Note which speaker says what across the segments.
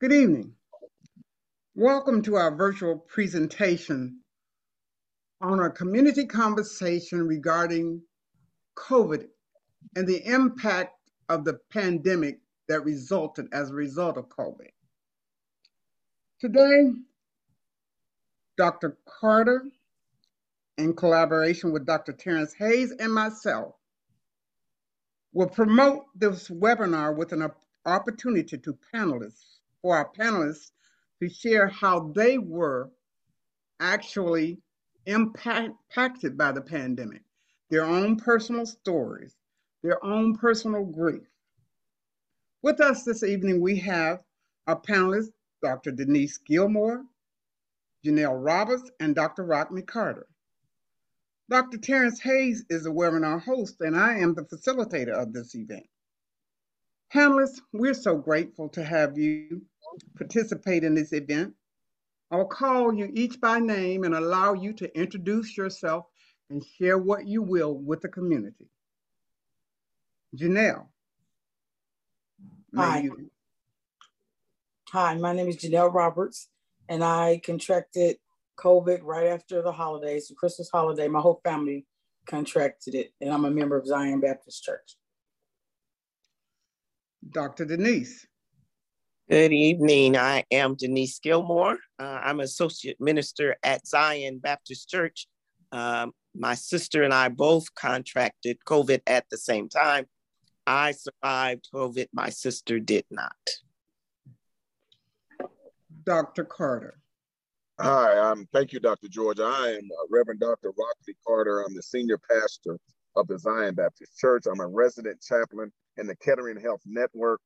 Speaker 1: Good evening. Welcome to our virtual presentation on a community conversation regarding COVID and the impact of the pandemic that resulted as a result of COVID. Today, Dr. Carter, in collaboration with Dr. Terrence Hayes and myself, will promote this webinar with an opportunity to panelists, for our panelists to share how they were actually impact, impacted by the pandemic, their own personal stories, their own personal grief. With us this evening, we have our panelists, Dr. Denise Gilmore, Janelle Roberts, and Dr. Rockne Carter. Dr. Terrence Hayes is the webinar host, and I am the facilitator of this event. Panelists, we're so grateful to have you participate in this event. I'll call you each by name and allow you to introduce yourself and share what you will with the community. Janelle.
Speaker 2: Hi. You... Hi, my name is Janelle Roberts, and I contracted COVID right after the holidays, the Christmas holiday. My whole family contracted it, and I'm a member of Zion Baptist Church.
Speaker 1: Dr. Denise.
Speaker 3: Good evening. I am Denise Gilmore. Uh, I'm associate minister at Zion Baptist Church. Um, my sister and I both contracted COVID at the same time. I survived COVID, my sister did not.
Speaker 1: Dr. Carter.
Speaker 4: Hi, um, thank you, Dr. George. I am uh, Reverend Dr. Rockne Carter. I'm the senior pastor of the Zion Baptist Church. I'm a resident chaplain in the Kettering Health Network.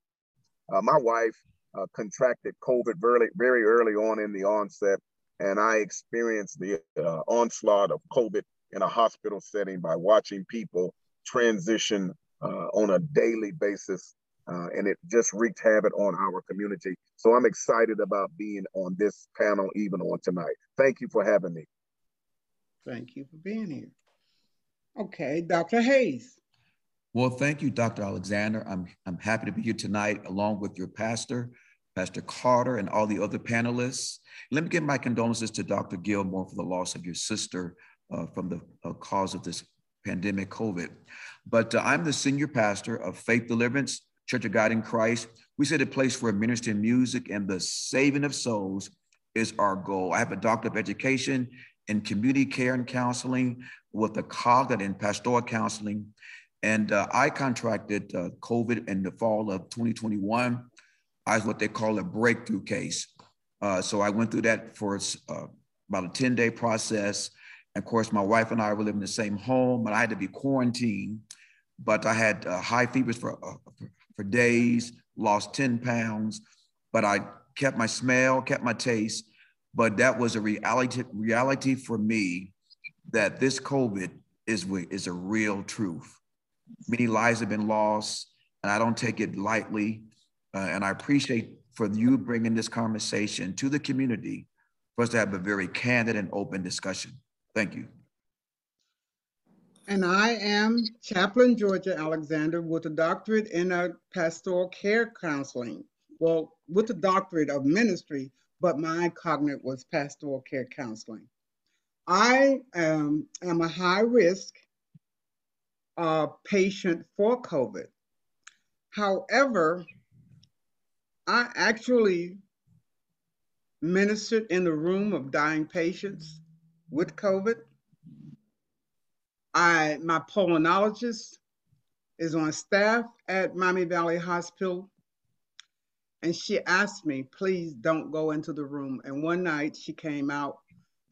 Speaker 4: Uh, my wife uh, contracted COVID very, very early on in the onset, and I experienced the uh, onslaught of COVID in a hospital setting by watching people transition uh, on a daily basis uh, and it just wreaked havoc on our community. So I'm excited about being on this panel even on tonight. Thank you for having me.
Speaker 1: Thank you for being here. Okay, Dr. Hayes.
Speaker 5: Well, thank you, Dr. Alexander. I'm, I'm happy to be here tonight along with your pastor, Pastor Carter, and all the other panelists. Let me give my condolences to Dr. Gilmore for the loss of your sister uh, from the uh, cause of this pandemic, COVID. But uh, I'm the senior pastor of Faith Deliverance Church of God in Christ. We said a place for ministry in music and the saving of souls is our goal. I have a doctor of education in community care and counseling with the cognate and pastoral counseling. And uh, I contracted uh, COVID in the fall of 2021. I was what they call a breakthrough case. Uh, so I went through that for uh, about a 10 day process. Of course, my wife and I were living in the same home, and I had to be quarantined. But I had uh, high fevers for, uh, for days, lost 10 pounds, but I kept my smell, kept my taste. But that was a reality, reality for me that this COVID is, is a real truth. Many lives have been lost, and I don't take it lightly. Uh, and I appreciate for you bringing this conversation to the community for us to have a very candid and open discussion. Thank you.
Speaker 1: And I am Chaplain Georgia Alexander with a doctorate in uh, pastoral care counseling. Well, with a doctorate of ministry, but my cognate was pastoral care counseling. I um, am a high risk uh, patient for COVID. However, I actually ministered in the room of dying patients with COVID. I my pulmonologist is on staff at Miami Valley Hospital. And she asked me, please don't go into the room. And one night she came out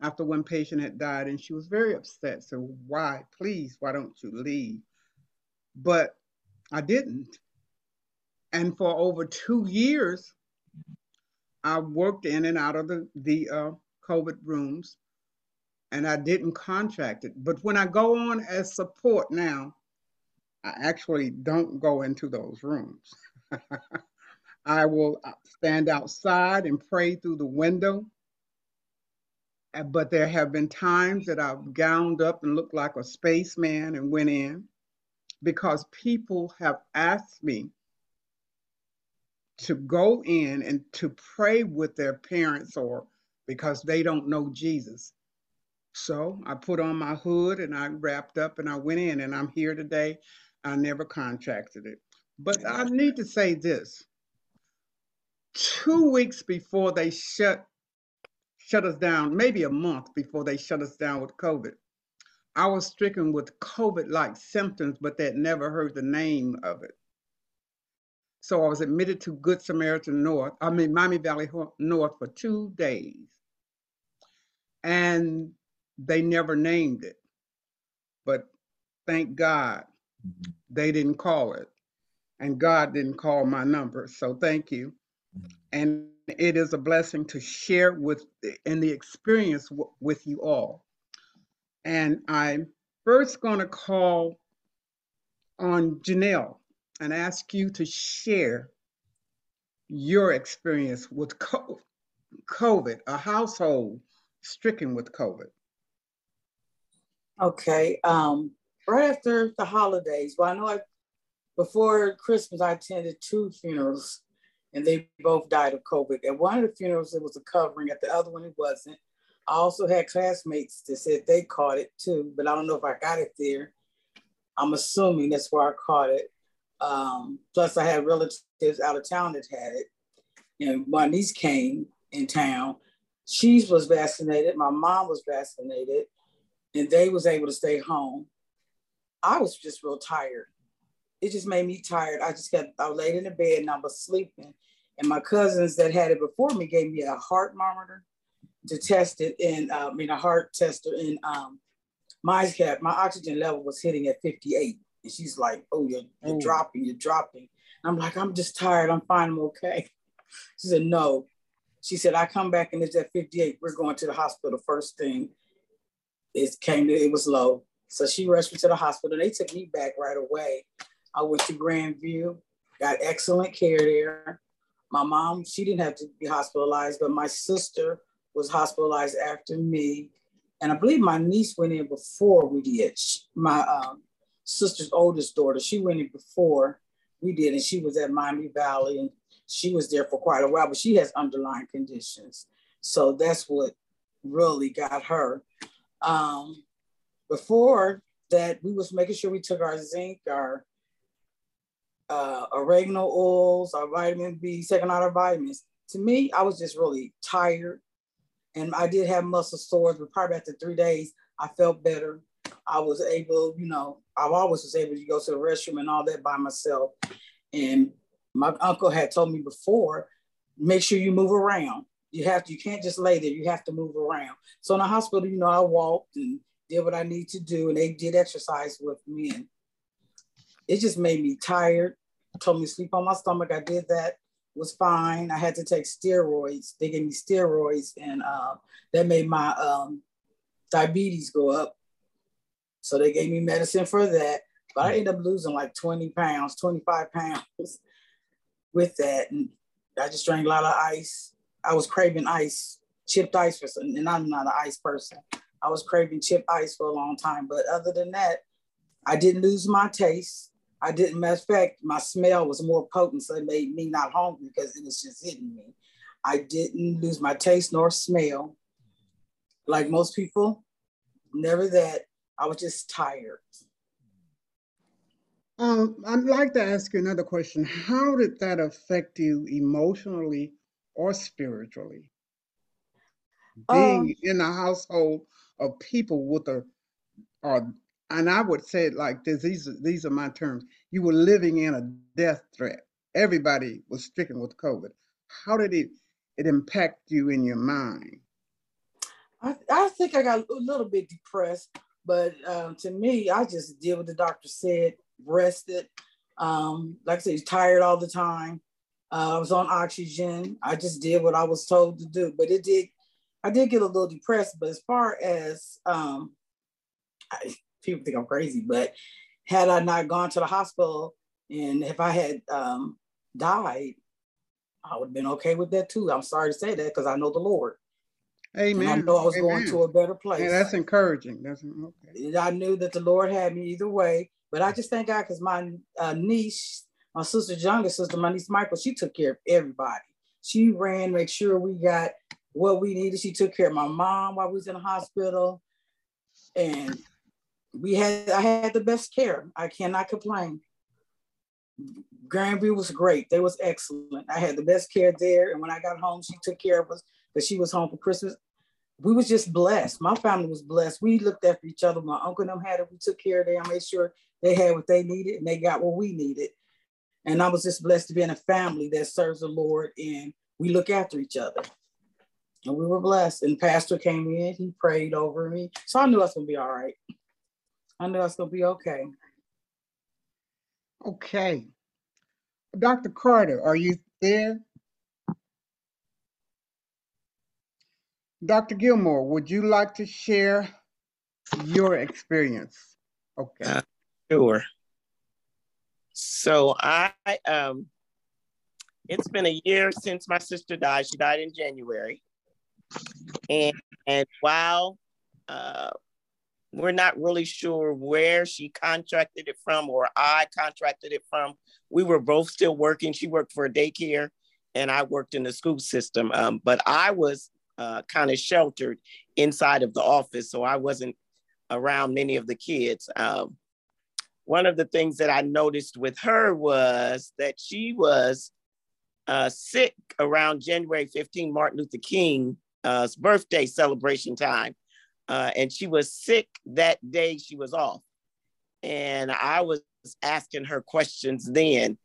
Speaker 1: after one patient had died and she was very upset. So why, please, why don't you leave? But I didn't. And for over two years, I worked in and out of the, the uh, COVID rooms and I didn't contract it. But when I go on as support now, I actually don't go into those rooms. I will uh, stand outside and pray through the window. Uh, but there have been times that I've gowned up and looked like a spaceman and went in because people have asked me to go in and to pray with their parents or because they don't know Jesus. So I put on my hood and I wrapped up and I went in and I'm here today. I never contracted it. But I need to say this. Two weeks before they shut shut us down, maybe a month before they shut us down with COVID, I was stricken with COVID-like symptoms, but they had never heard the name of it. So I was admitted to Good Samaritan North, I mean Miami Valley North for two days. And they never named it. But thank God mm-hmm. they didn't call it. And God didn't call my number. So thank you. And it is a blessing to share with in the experience with you all. And I'm first going to call on Janelle and ask you to share your experience with COVID, a household stricken with COVID.
Speaker 2: Okay. Um, right after the holidays, well, I know I, before Christmas, I attended two funerals and they both died of COVID. At one of the funerals, it was a covering, at the other one, it wasn't. I also had classmates that said they caught it too, but I don't know if I got it there. I'm assuming that's where I caught it. Um, plus, I had relatives out of town that had it. And my niece came in town. She was vaccinated. My mom was vaccinated and they was able to stay home. I was just real tired. It just made me tired. I just got, I laid in the bed and I was sleeping. And my cousins that had it before me gave me a heart monitor to test it and uh, I mean a heart tester and um my cap, my oxygen level was hitting at 58. And she's like, Oh, you're, you're dropping, you're dropping. And I'm like, I'm just tired. I'm fine, I'm okay. She said, No. She said, I come back and it's at 58. We're going to the hospital first thing it came to, it was low. So she rushed me to the hospital. They took me back right away. I went to Grandview, got excellent care there. My mom, she didn't have to be hospitalized, but my sister was hospitalized after me. And I believe my niece went in before we did. My um, sister's oldest daughter, she went in before we did, and she was at Miami Valley, and she was there for quite a while, but she has underlying conditions. So that's what really got her. Um, before that, we was making sure we took our zinc, our uh, oregano oils, our vitamin B, out our vitamins. To me, I was just really tired, and I did have muscle sores. But probably after three days, I felt better. I was able, you know, I always was able to go to the restroom and all that by myself. And my uncle had told me before, make sure you move around you have to, you can't just lay there. You have to move around. So in the hospital, you know, I walked and did what I need to do, and they did exercise with me, and it just made me tired. Told me to sleep on my stomach. I did that. Was fine. I had to take steroids. They gave me steroids, and uh, that made my um, diabetes go up. So they gave me medicine for that. But I ended up losing like 20 pounds, 25 pounds with that. And I just drank a lot of ice. I was craving ice, chipped ice for some, and I'm not an ice person. I was craving chipped ice for a long time. But other than that, I didn't lose my taste. I didn't, matter of fact, my smell was more potent, so it made me not hungry because it was just hitting me. I didn't lose my taste nor smell. Like most people, never that. I was just tired.
Speaker 1: Um, I'd like to ask you another question. How did that affect you emotionally or spiritually. Being um, in a household of people with a, or, and I would say it like this: these are, these are my terms. You were living in a death threat. Everybody was stricken with COVID. How did it it impact you in your mind?
Speaker 2: I, I think I got a little bit depressed, but um, to me, I just did what the doctor said, rested. Um, like I said, tired all the time. Uh, I was on oxygen. I just did what I was told to do, but it did. I did get a little depressed. But as far as um, I, people think I'm crazy, but had I not gone to the hospital and if I had um, died, I would have been okay with that too. I'm sorry to say that because I know the Lord.
Speaker 1: Amen.
Speaker 2: And I know I was Amen. going to a better place.
Speaker 1: Yeah, that's encouraging. That's okay.
Speaker 2: I knew that the Lord had me either way, but I just thank God because my uh, niece My sister's younger sister, my niece Michael, she took care of everybody. She ran, make sure we got what we needed. She took care of my mom while we was in the hospital. And we had I had the best care. I cannot complain. Grandview was great. They was excellent. I had the best care there. And when I got home, she took care of us because she was home for Christmas. We was just blessed. My family was blessed. We looked after each other. My uncle and them had it. We took care of them, made sure they had what they needed and they got what we needed. And I was just blessed to be in a family that serves the Lord and we look after each other. And we were blessed. And Pastor came in, he prayed over me. So I knew I was gonna be all right. I know I was gonna be okay.
Speaker 1: Okay. Dr. Carter, are you there? Dr. Gilmore, would you like to share your experience? Okay.
Speaker 3: Uh, sure. So I um it's been a year since my sister died. She died in January. And and while uh we're not really sure where she contracted it from or I contracted it from. We were both still working. She worked for a daycare and I worked in the school system. Um, but I was uh, kind of sheltered inside of the office, so I wasn't around many of the kids. Um, one of the things that I noticed with her was that she was uh, sick around January 15, Martin Luther King's uh, birthday celebration time. Uh, and she was sick that day she was off. And I was asking her questions then.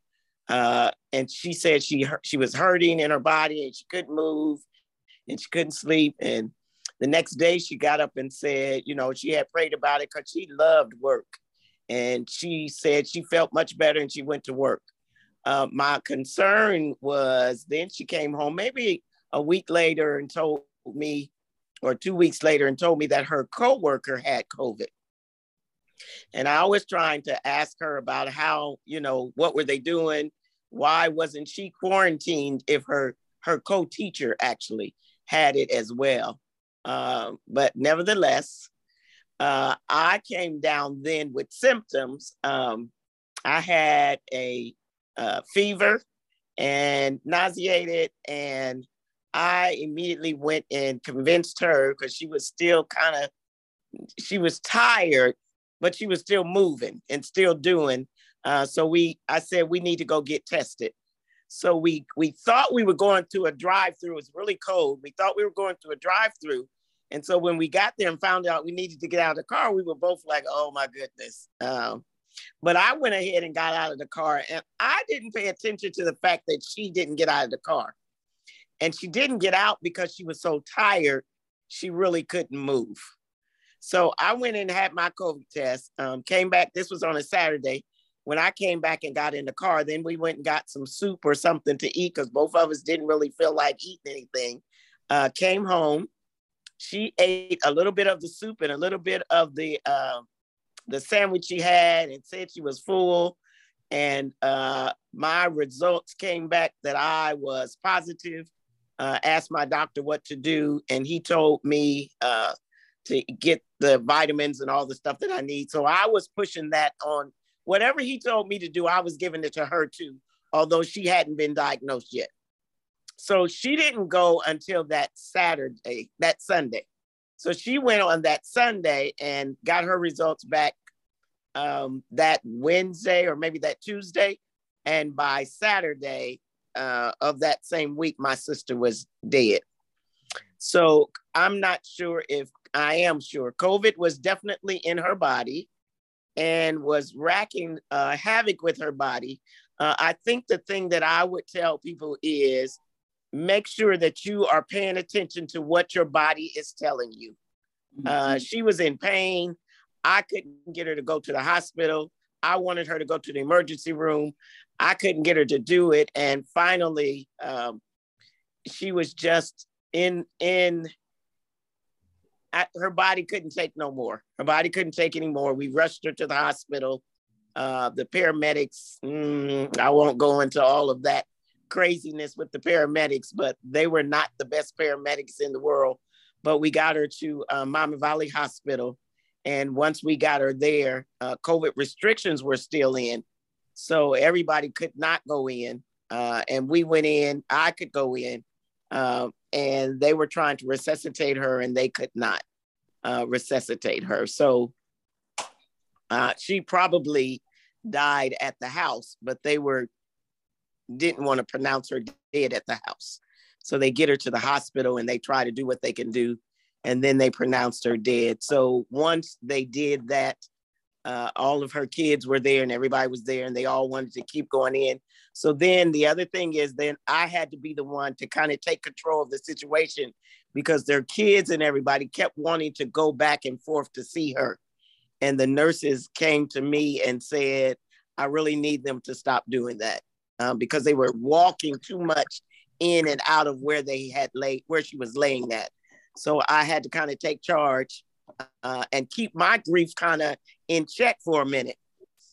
Speaker 3: Uh, and she said she she was hurting in her body and she couldn't move and she couldn't sleep. And the next day she got up and said, you know, she had prayed about it because she loved work. And she said she felt much better and she went to work. Uh, my concern was then she came home maybe a week later and told me, or two weeks later, and told me that her coworker had COVID. And I was trying to ask her about how, you know, what were they doing? Why wasn't she quarantined if her her co-teacher actually had it as well. Um, but nevertheless, uh, I came down then with symptoms. Um, I had a uh, fever and nauseated, and I immediately went and convinced her because she was still kind of, she was tired, but she was still moving and still doing. Uh, so we, I said, we need to go get tested. So we we thought we were going to a drive-through. It was really cold. We thought we were going to a drive-through. And so when we got there and found out we needed to get out of the car, we were both like, oh my goodness. Um, but I went ahead and got out of the car and I didn't pay attention to the fact that she didn't get out of the car. And she didn't get out because she was so tired, she really couldn't move. So I went and had my COVID test, um, came back. This was on a Saturday when I came back and got in the car, then we went and got some soup or something to eat because both of us didn't really feel like eating anything. Uh, came home. She ate a little bit of the soup and a little bit of the uh, the sandwich she had and said she was full. And uh, my results came back that I was positive. Uh, asked my doctor what to do, and he told me uh, to get the vitamins and all the stuff that I need. So I was pushing that on whatever he told me to do, I was giving it to her too, although she hadn't been diagnosed yet. So she didn't go until that Saturday, that Sunday. So she went on that Sunday and got her results back um, that Wednesday or maybe that Tuesday. And by Saturday uh, of that same week, my sister was dead. So I'm not sure if I am sure COVID was definitely in her body and was racking uh, havoc with her body. Uh, I think the thing that I would tell people is make sure that you are paying attention to what your body is telling you. Uh, mm-hmm. she was in pain. I couldn't get her to go to the hospital. I wanted her to go to the emergency room. I couldn't get her to do it. And finally, um, she was just in in I, her body couldn't take no more. Her body couldn't take anymore. We rushed her to the hospital. Uh, the paramedics, mm, I won't go into all of that craziness with the paramedics, but they were not the best paramedics in the world. But we got her to uh, Miami Valley Hospital. And once we got her there, uh, COVID restrictions were still in. So everybody could not go in. Uh, and we went in, I could go in. Um, and they were trying to resuscitate her and they could not uh, resuscitate her. So uh, she probably died at the house, but they were didn't want to pronounce her dead at the house. So they get her to the hospital and they try to do what they can do. And then they pronounced her dead. So once they did that, uh, all of her kids were there and everybody was there and they all wanted to keep going in. So then the other thing is then I had to be the one to kind of take control of the situation because their kids and everybody kept wanting to go back and forth to see her. And the nurses came to me and said, I really need them to stop doing that um, because they were walking too much in and out of where they had laid, where she was laying at. So I had to kind of take charge uh, and keep my grief kind of in check for a minute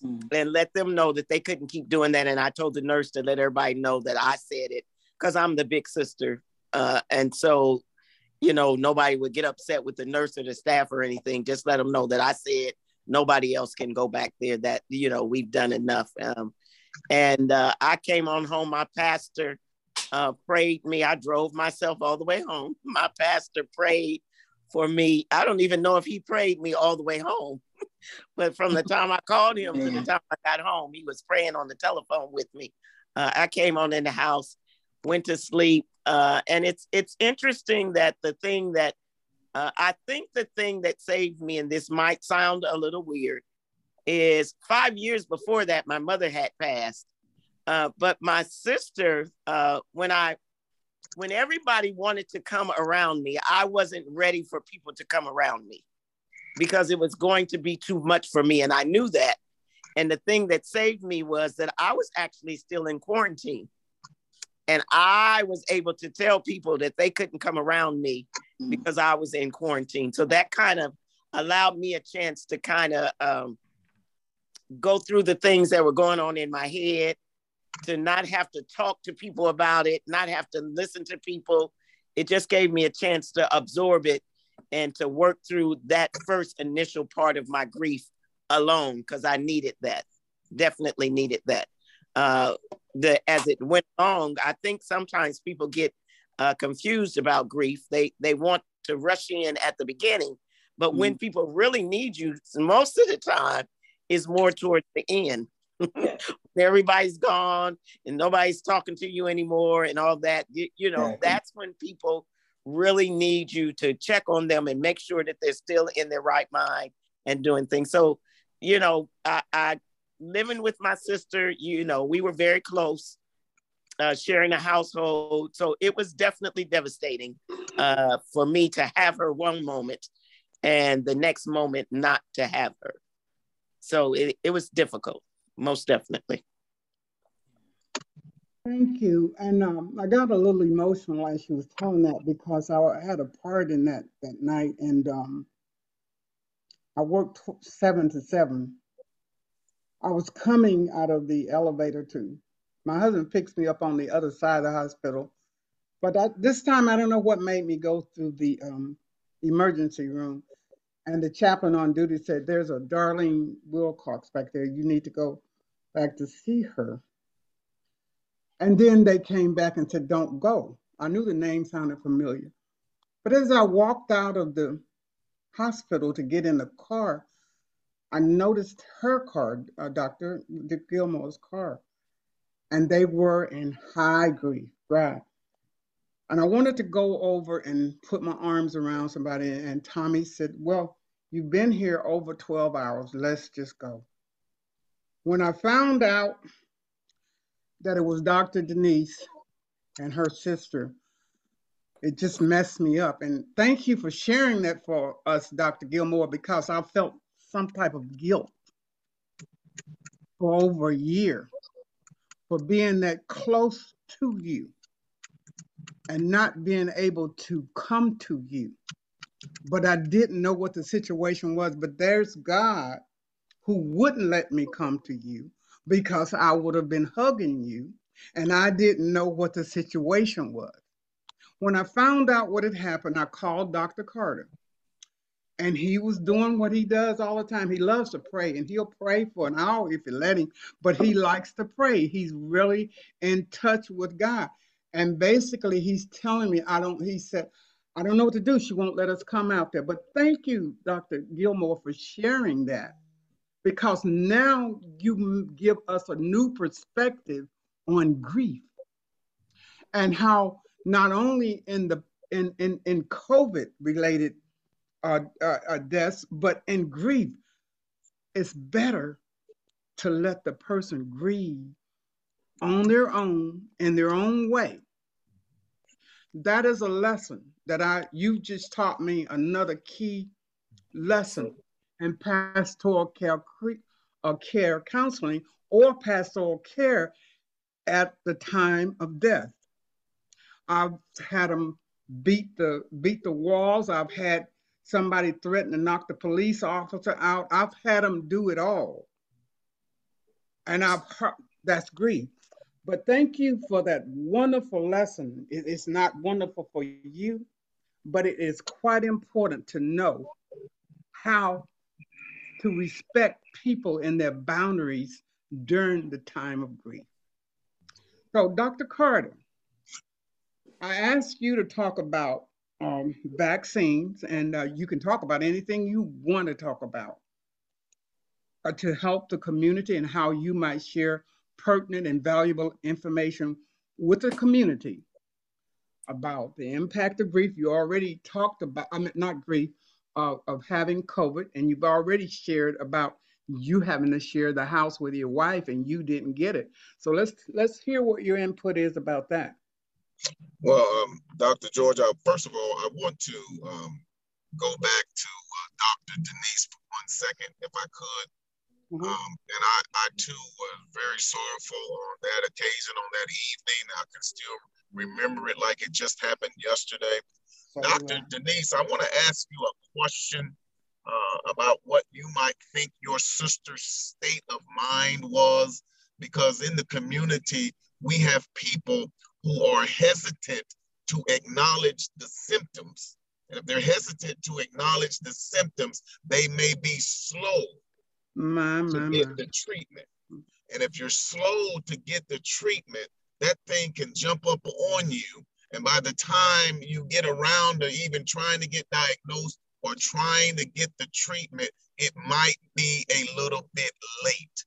Speaker 3: mm. and let them know that they couldn't keep doing that. And I told the nurse to let everybody know that I said it because I'm the big sister. Uh, and so, you know, nobody would get upset with the nurse or the staff or anything. Just let them know that I said nobody else can go back there, that, you know, we've done enough. Um, and uh, I came on home. My pastor uh, prayed me. I drove myself all the way home. My pastor prayed for me. I don't even know if he prayed me all the way home, but from the time I called him to the time I got home, he was praying on the telephone with me. Uh, I came on in the house, went to sleep, uh, and it's it's interesting that the thing that uh, I think the thing that saved me, and this might sound a little weird, is five years before that, my mother had passed. Uh, but my sister, uh, when I, when everybody wanted to come around me, I wasn't ready for people to come around me because it was going to be too much for me. And I knew that. And the thing that saved me was that I was actually still in quarantine. And I was able to tell people that they couldn't come around me mm. because I was in quarantine. So that kind of allowed me a chance to kind of um, go through the things that were going on in my head, to not have to talk to people about it, not have to listen to people. It just gave me a chance to absorb it and to work through that first initial part of my grief alone because I needed that. Definitely needed that. Uh, the as it went along, I think sometimes people get uh, confused about grief. They they want to rush in at the beginning, but mm-hmm. when people really need you, most of the time, is more towards the end. Everybody's gone and nobody's talking to you anymore and all that. You, you know, right. that's when people really need you to check on them and make sure that they're still in their right mind and doing things. So, you know, I, I living with my sister, you know, we were very close, uh, sharing a household. So it was definitely devastating uh, for me to have her one moment and the next moment not to have her. So it, it was difficult, most definitely.
Speaker 1: Thank you. And um, I got a little emotional as she was telling that because I had a part in that that night, and um, I worked seven to seven. I was coming out of the elevator too. My husband picks me up on the other side of the hospital, but I, this time I don't know what made me go through the um, emergency room. And the chaplain on duty said, There's a Darlene Wilcox back there. You need to go back to see her. And then they came back and said, Don't go. I knew the name sounded familiar. But as I walked out of the hospital to get in the car, I noticed her car, uh, Dr. Dick Gilmore's car, and they were in high grief, right? And I wanted to go over and put my arms around somebody. And Tommy said, Well, you've been here over 12 hours. Let's just go. When I found out that it was Dr. Denise and her sister, it just messed me up. And thank you for sharing that for us, Dr. Gilmore, because I felt some type of guilt for over a year for being that close to you and not being able to come to you. But I didn't know what the situation was. But there's God who wouldn't let me come to you because I would have been hugging you and I didn't know what the situation was. When I found out what had happened, I called Dr. Carter and he was doing what he does all the time. He loves to pray, and he'll pray for an hour if you let him, but he likes to pray. He's really in touch with God. And basically, he's telling me, I don't, he said, I don't know what to do. She won't let us come out there. But thank you, Dr. Gilmore, for sharing that because now you give us a new perspective on grief and how not only in the in in, in COVID related uh, uh, uh, deaths, but in grief, it's better to let the person grieve on their own in their own way. That is a lesson that I you just taught me another key lesson in pastoral care, uh, care counseling or pastoral care at the time of death. I've had them beat the beat the walls. I've had somebody threaten to knock the police officer out. I've had them do it all. And I've heard that's grief. But thank you for that wonderful lesson. It's not wonderful for you, but it is quite important to know how to respect people and their boundaries during the time of grief. So, Dr. Carter, I asked you to talk about um, vaccines, and uh, you can talk about anything you want to talk about uh, to help the community and how you might share pertinent and valuable information with the community about the impact of grief. You already talked about, I mean, not grief, uh, of having COVID, and you've already shared about you having to share the house with your wife and you didn't get it. So let's let's hear what your input is about that.
Speaker 4: Well, um, Dr. George, I, first of all, I want to um, go back to uh, Dr. Denise for one second, if I could. Mm-hmm. Um, and I, I too was very sorrowful on that occasion, on that evening. I can still remember it like it just happened yesterday. Sorry, Dr. Man. Denise, I want to ask you a question uh, about what you might think your sister's state of mind was, because in the community, we have people who are hesitant to acknowledge the symptoms. And if they're hesitant to acknowledge the symptoms, they may be slow
Speaker 1: my,
Speaker 4: to
Speaker 1: my,
Speaker 4: get
Speaker 1: my.
Speaker 4: the treatment. And if you're slow to get the treatment, that thing can jump up on you. And by the time you get around to even trying to get diagnosed or trying to get the treatment, it might be a little bit late.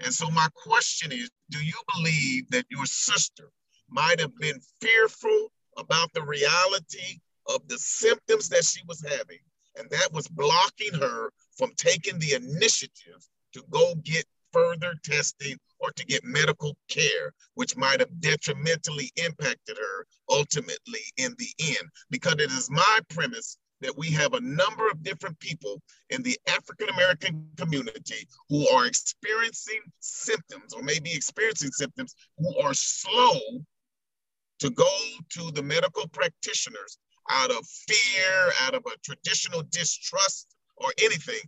Speaker 4: And so, my question is do you believe that your sister might have been fearful about the reality of the symptoms that she was having? And that was blocking her from taking the initiative to go get further testing or to get medical care, which might have detrimentally impacted her ultimately in the end. Because it is my premise that we have a number of different people in the African American community who are experiencing symptoms or maybe experiencing symptoms who are slow to go to the medical practitioners out of fear, out of a traditional distrust or anything,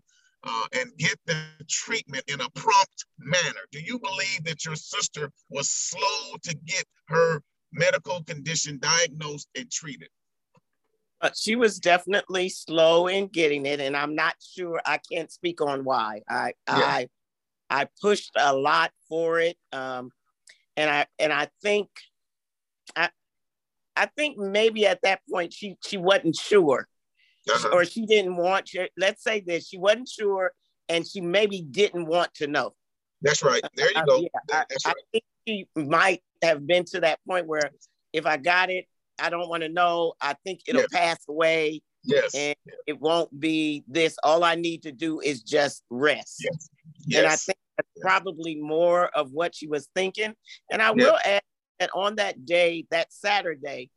Speaker 4: uh, and get the treatment in a prompt manner. Do you believe that your sister was slow to get her medical condition diagnosed and treated?
Speaker 3: Uh, she was definitely slow in getting it, and I'm not sure. I can't speak on why. I yeah. I I pushed a lot for it, um, and I and I think I I think maybe at that point she she wasn't sure uh-huh. or she didn't want to, let's say that she wasn't sure and she maybe didn't want to know.
Speaker 4: That's right. There you uh, go. Yeah, That's
Speaker 3: I, right. I think she might have been to that point where if I got it, I don't want to know. I think it'll yes. pass away.
Speaker 4: Yes.
Speaker 3: And it won't be this. All I need to do is just rest.
Speaker 4: Yes. yes.
Speaker 3: And I think that's yes. probably more of what she was thinking. And I will add that on that day, that Saturday,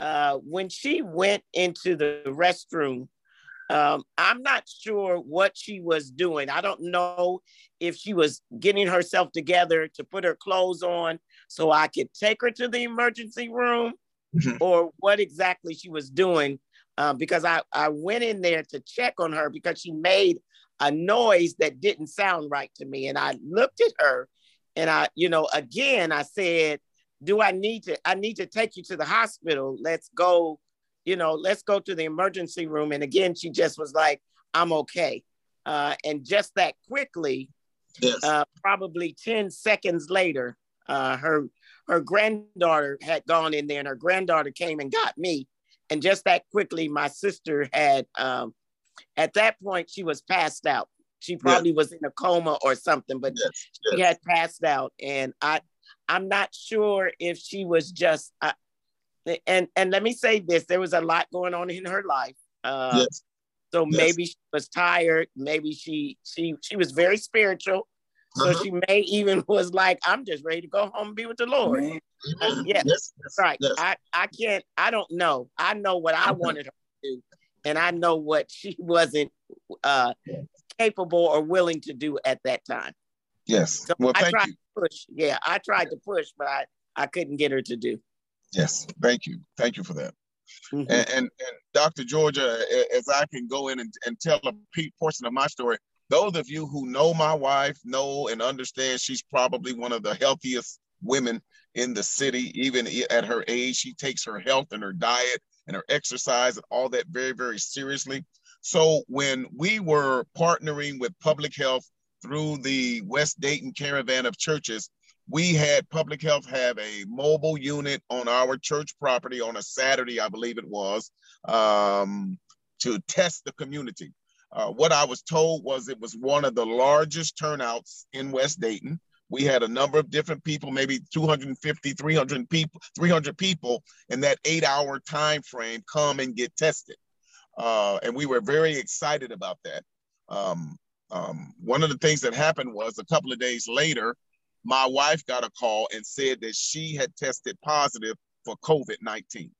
Speaker 3: uh, when she went into the restroom, um, I'm not sure what she was doing. I don't know if she was getting herself together to put her clothes on so I could take her to the emergency room mm-hmm. or what exactly she was doing. Uh, because I, I went in there to check on her because she made a noise that didn't sound right to me. And I looked at her and I, you know, again, I said, do I need to, I need to take you to the hospital. Let's go, you know, let's go to the emergency room. And again, she just was like, I'm okay. Uh, and just that quickly,
Speaker 4: Yes.
Speaker 3: uh, probably 10 seconds later, uh, her her granddaughter had gone in there and her granddaughter came and got me. And just that quickly, my sister had, um, at that point, she was passed out. She probably was in a coma or something, but
Speaker 4: yes.
Speaker 3: she
Speaker 4: Yes.
Speaker 3: had passed out. And I, I'm not sure if she was just, uh, and, and let me say this, there was a lot going on in her life. Uh,
Speaker 4: yes.
Speaker 3: so
Speaker 4: Yes.
Speaker 3: maybe she was tired. Maybe she she she was very spiritual. So
Speaker 4: Uh-huh.
Speaker 3: she may even was like, I'm just ready to go home and be with the Lord.
Speaker 2: Man,
Speaker 3: Uh, yeah,
Speaker 4: Yes.
Speaker 3: That's right.
Speaker 4: Yes.
Speaker 3: I, I can't, I don't know. I know what I
Speaker 4: Okay.
Speaker 3: wanted her to do. And I know what she wasn't uh capable or willing to do at that time.
Speaker 4: Yes.
Speaker 3: So
Speaker 4: Well,
Speaker 3: I
Speaker 4: thank
Speaker 3: tried
Speaker 4: you.
Speaker 3: to push. Yeah, I tried to push, but I, I couldn't get her to do.
Speaker 4: Yes. Thank you. Thank you for that.
Speaker 3: Mhm.
Speaker 4: And, and, and Dr. Georgia, as I can go in and, and tell a portion of my story, those of you who know my wife know and understand she's probably one of the healthiest women in the city, even at her age. She takes her health and her diet and her exercise and all that very, very seriously. So when we were partnering with public health through the West Dayton Caravan of Churches, we had public health have a mobile unit on our church property on a Saturday, I believe it was, um, to test the community. Uh, what I was told was it was one of the largest turnouts in West Dayton. We had a number of different people, maybe 250, 300 people, 300 people in that eight hour time frame come and get tested. Uh, and we were very excited about that. Um, um, one of the things that happened was a couple of days later, my wife got a call and said that she had tested positive for COVID 19.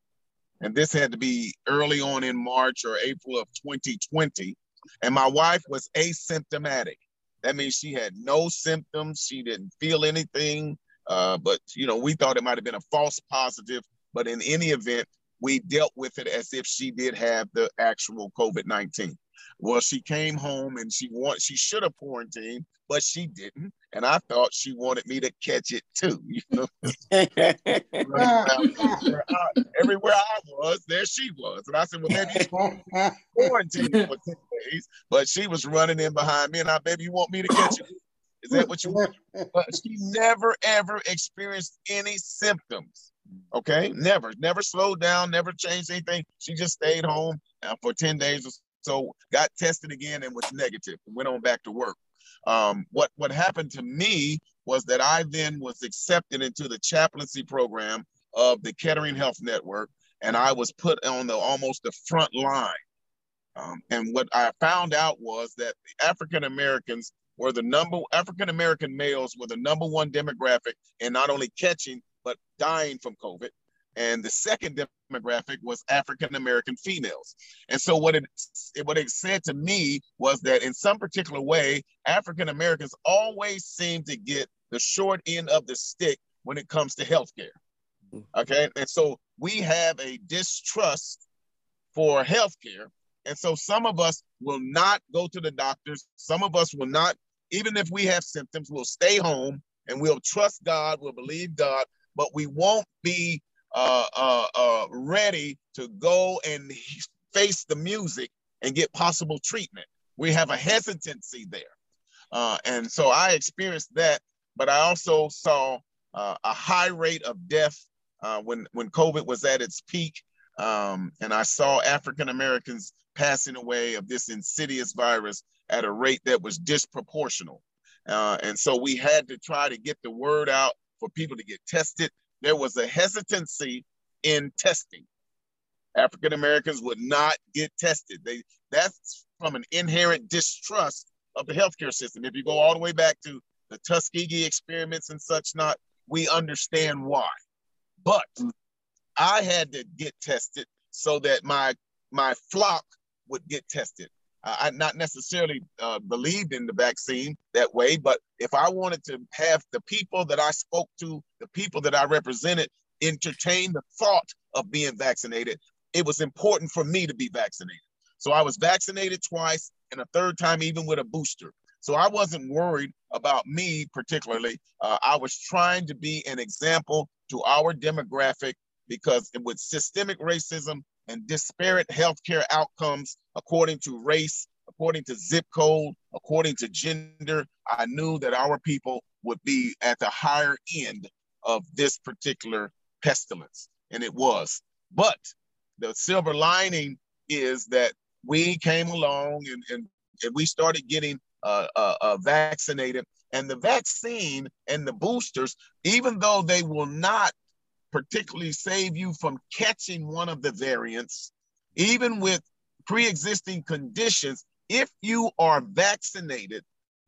Speaker 4: And this had to be early on in March or April of 2020. And my wife was asymptomatic. That means she had no symptoms. She didn't feel anything. Uh, but, you know, we thought it might have been a false positive. But in any event, we dealt with it as if she did have the actual COVID 19. Well, she came home and she want she should have quarantined, but she didn't. And I thought she wanted me to catch it too. You know, everywhere, I, everywhere I was, there she was. And I said, Well, maybe you quarantined for 10 days, but she was running in behind me, and I maybe you want me to catch it. Is that what you want? But she never ever experienced any symptoms. Okay, never, never slowed down, never changed anything. She just stayed home uh, for 10 days or so, got tested again and was negative and went on back to work. Um, what, what happened to me was that I then was accepted into the chaplaincy program of the Kettering Health Network, and I was put on the almost the front line. Um, and what I found out was that African Americans were the number African American males were the number one demographic in not only catching but dying from COVID. And the second demographic was African American females. And so what it what it said to me was that in some particular way, African Americans always seem to get the short end of the stick when it comes to healthcare. Mm-hmm. Okay, and so we have a distrust for healthcare, and so some of us will not go to the doctors. Some of us will not, even if we have symptoms, we'll stay home and we'll trust God, we'll believe God, but we won't be uh, uh, uh, ready to go and face the music and get possible treatment. We have a hesitancy there. Uh, and so I experienced that, but I also saw uh, a high rate of death uh, when, when COVID was at its peak. Um, and I saw African Americans passing away of this insidious virus at a rate that was disproportional. Uh, and so we had to try to get the word out for people to get tested. There was a hesitancy in testing. African Americans would not get tested. They that's from an inherent distrust of the healthcare system. If you go all the way back to the Tuskegee experiments and such not, we understand why. But I had to get tested so that my my flock would get tested. I not necessarily uh, believed in the vaccine that way, but if I wanted to have the people that I spoke to, the people that I represented, entertain the thought of being vaccinated, it was important for me to be vaccinated. So I was vaccinated twice and a third time, even with a booster. So I wasn't worried about me particularly. Uh, I was trying to be an example to our demographic because with systemic racism and disparate healthcare outcomes according to race, according to zip code, according to gender. I knew that our people would be at the higher end of this particular pestilence, and it was. But the silver lining is that we came along and, and, and we started getting uh, uh, uh, vaccinated. And the vaccine and the boosters, even though they will not particularly save you from catching one of the variants, even with pre existing conditions, if you are vaccinated,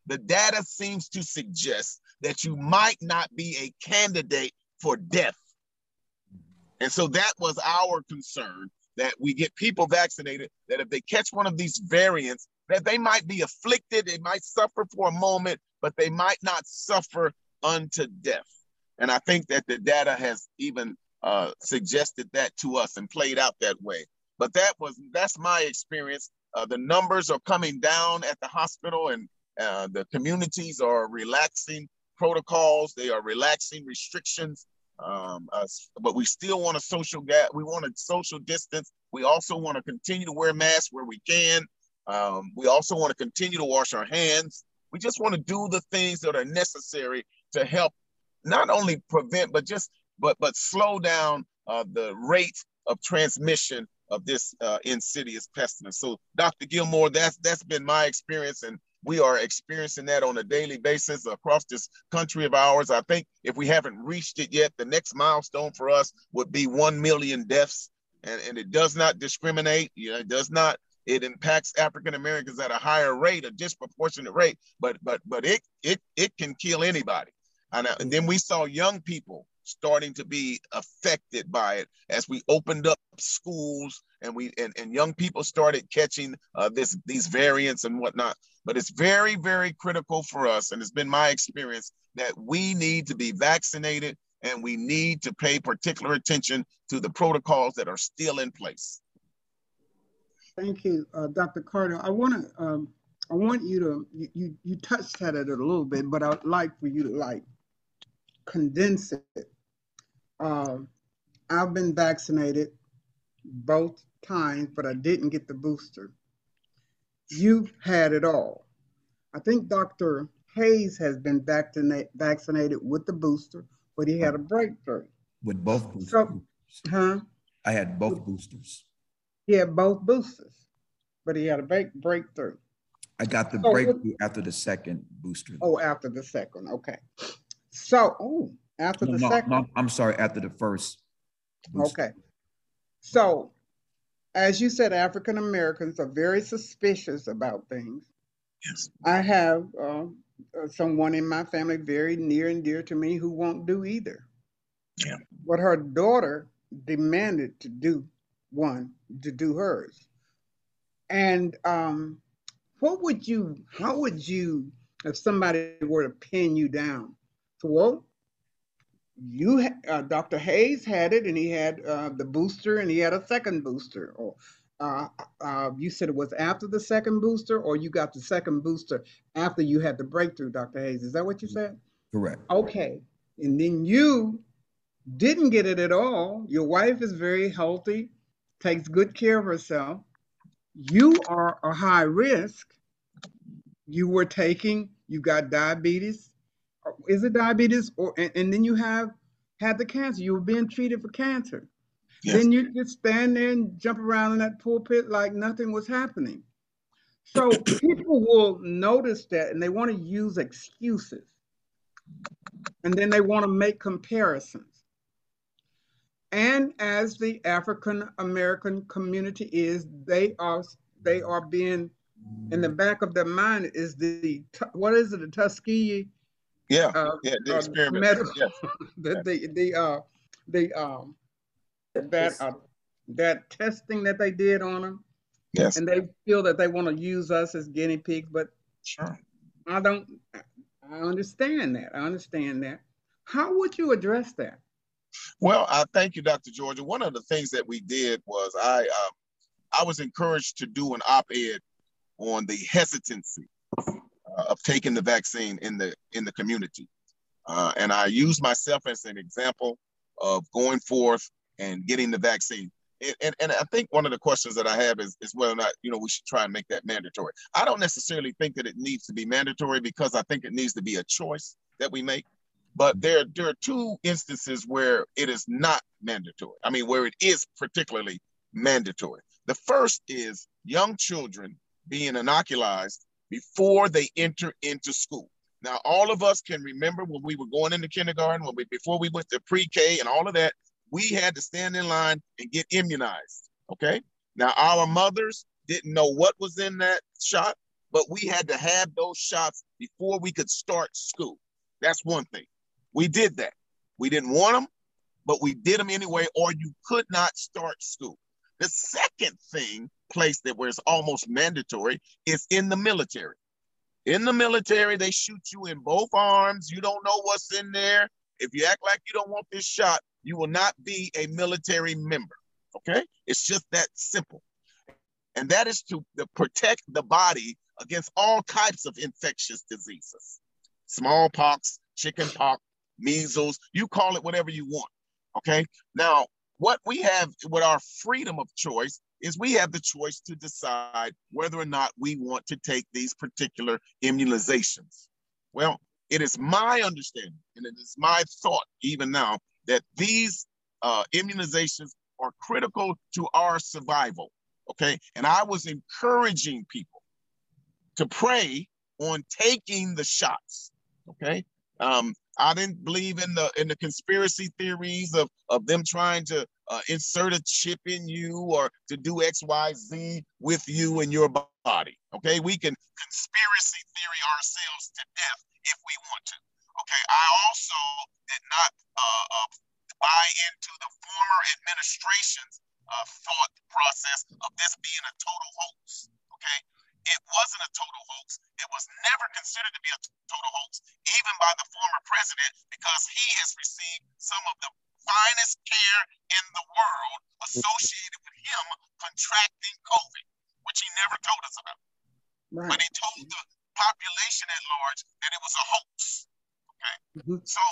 Speaker 4: the data seems to suggest that you might not be a candidate for death. And so that was our concern that we get people vaccinated, that if they catch one of these variants, that they might be afflicted, they might suffer for a moment, but they might not suffer unto death. And I think that the data has even uh, suggested that to us and played out that way. But that was that's my experience. Uh, the numbers are coming down at the hospital, and uh, the communities are relaxing protocols. They are relaxing restrictions. Um, uh, but we still want a social gap. We want a social distance. We also want to continue to wear masks where we can. Um, we also want to continue to wash our hands. We just want to do the things that are necessary to help not only prevent, but just but but slow down uh, the rate of transmission of this uh, insidious pestilence. So, Dr. Gilmore, that's that's been my experience, and we are experiencing that on a daily basis across this country of ours. I think if we haven't reached it yet, the next milestone for us would be 1 million deaths. And, and it does not discriminate. You know, it does not, it impacts African Americans at a higher rate, a disproportionate rate, but but but it it it can kill anybody. And, uh, and then we saw young people starting to be affected by it as we opened up schools and we and, and young people started catching uh, this these variants and whatnot. But it's very, very critical for us, and it's been my experience that we need to be vaccinated and we need to pay particular attention to the protocols that are still in place.
Speaker 1: Thank you, uh, Dr. Carter. I want to um, I want you to you you touched at it a little bit, but I'd like for you to like condense it. Uh, I've been vaccinated both times, but I didn't get the booster. You've had it all. I think Dr. Hayes has been vaccinated with the booster, but he had a breakthrough.
Speaker 5: With both boosters.
Speaker 1: So, huh?
Speaker 5: I had both boosters.
Speaker 1: He had both boosters, but he had a break, breakthrough.
Speaker 5: I got the so breakthrough after the second booster.
Speaker 1: Oh, after the second. Okay. So, oh, after no, the no, second. No,
Speaker 5: I'm sorry, after the first.
Speaker 1: Booster. Okay. So, as you said, African Americans are very suspicious about things.
Speaker 4: Yes.
Speaker 1: I have uh, uh, someone in my family very near and dear to me who won't do either.
Speaker 4: Yeah.
Speaker 1: But her daughter demanded to do one, to do hers. And um, what would you, how would you, if somebody were to pin you down? So, well, you uh, Dr. Hayes had it, and he had uh, the booster, and he had a second booster. Or uh, uh, you said it was after the second booster, or you got the second booster after you had the breakthrough, Dr. Hayes. Is that what you said?
Speaker 5: Correct.
Speaker 1: Okay, and then you didn't get it at all. Your wife is very healthy, takes good care of herself. You are a high risk. You were taking. You got diabetes is it diabetes or and, and, then you have had the cancer. You were being treated for cancer. Yes. then you just stand there and jump around in that pulpit like nothing was happening. So people will notice that and they want to use excuses. And then they want to make comparisons. And as the african american community is they are they are being in the back of their mind is the what is it the tuskegee
Speaker 4: yeah, uh, yeah, the uh, experiment. Medical,
Speaker 1: yes. the the the uh the um that uh, that testing that they did on them.
Speaker 4: Yes.
Speaker 1: And they feel that they want to use us as guinea pigs, but
Speaker 4: sure.
Speaker 1: I don't. I understand that. I understand that. How would you address that?
Speaker 4: Well, I thank you, Dr. Georgia. One of the things that we did was I um, I was encouraged to do an op-ed on the hesitancy uh, of taking the vaccine in the in the community. Uh, and I use myself as an example of going forth and getting the vaccine. and, and I think one of the questions that I have is, is whether or not, you know, we should try and make that mandatory. I don't necessarily think that it needs to be mandatory because I think it needs to be a choice that we make. But there, there are two instances where it is not mandatory. I mean, where it is particularly mandatory. The first is young children being inoculized before they enter into school. Now, all of us can remember when we were going into kindergarten, when we before we went to pre-K and all of that, we had to stand in line and get immunized. Okay. Now, our mothers didn't know what was in that shot, but we had to have those shots before we could start school. That's one thing. We did that. We didn't want them, but we did them anyway, or you could not start school. The second thing, place that where it's almost mandatory, is in the military. In the military, they shoot you in both arms. You don't know what's in there. If you act like you don't want this shot, you will not be a military member. Okay? It's just that simple. And that is to, protect the body against all types of infectious diseases smallpox, chickenpox, measles, you call it whatever you want. Okay? Now, what we have with our freedom of choice is we have the choice to decide whether or not we want to take these particular immunizations. Well, it is my understanding and it is my thought even now that these uh, immunizations are critical to our survival. Okay. And I was encouraging people to pray on taking the shots. Okay. Um, I didn't believe in the in the conspiracy theories of of them trying to uh, insert a chip in you or to do X, Y, Z with you and your body. Okay, we can conspiracy theory ourselves to death if we want to. Okay, I also did not uh, uh, buy into the former administration's uh, thought process of this being a total hoax. Okay, it wasn't a total hoax. It was never considered to be a total hoax, even by the former president, because he has received some of the finest care in the world associated with him contracting COVID, which he never told us about. Right. But he told the population at large that it was a hoax. Okay. Mm-hmm. So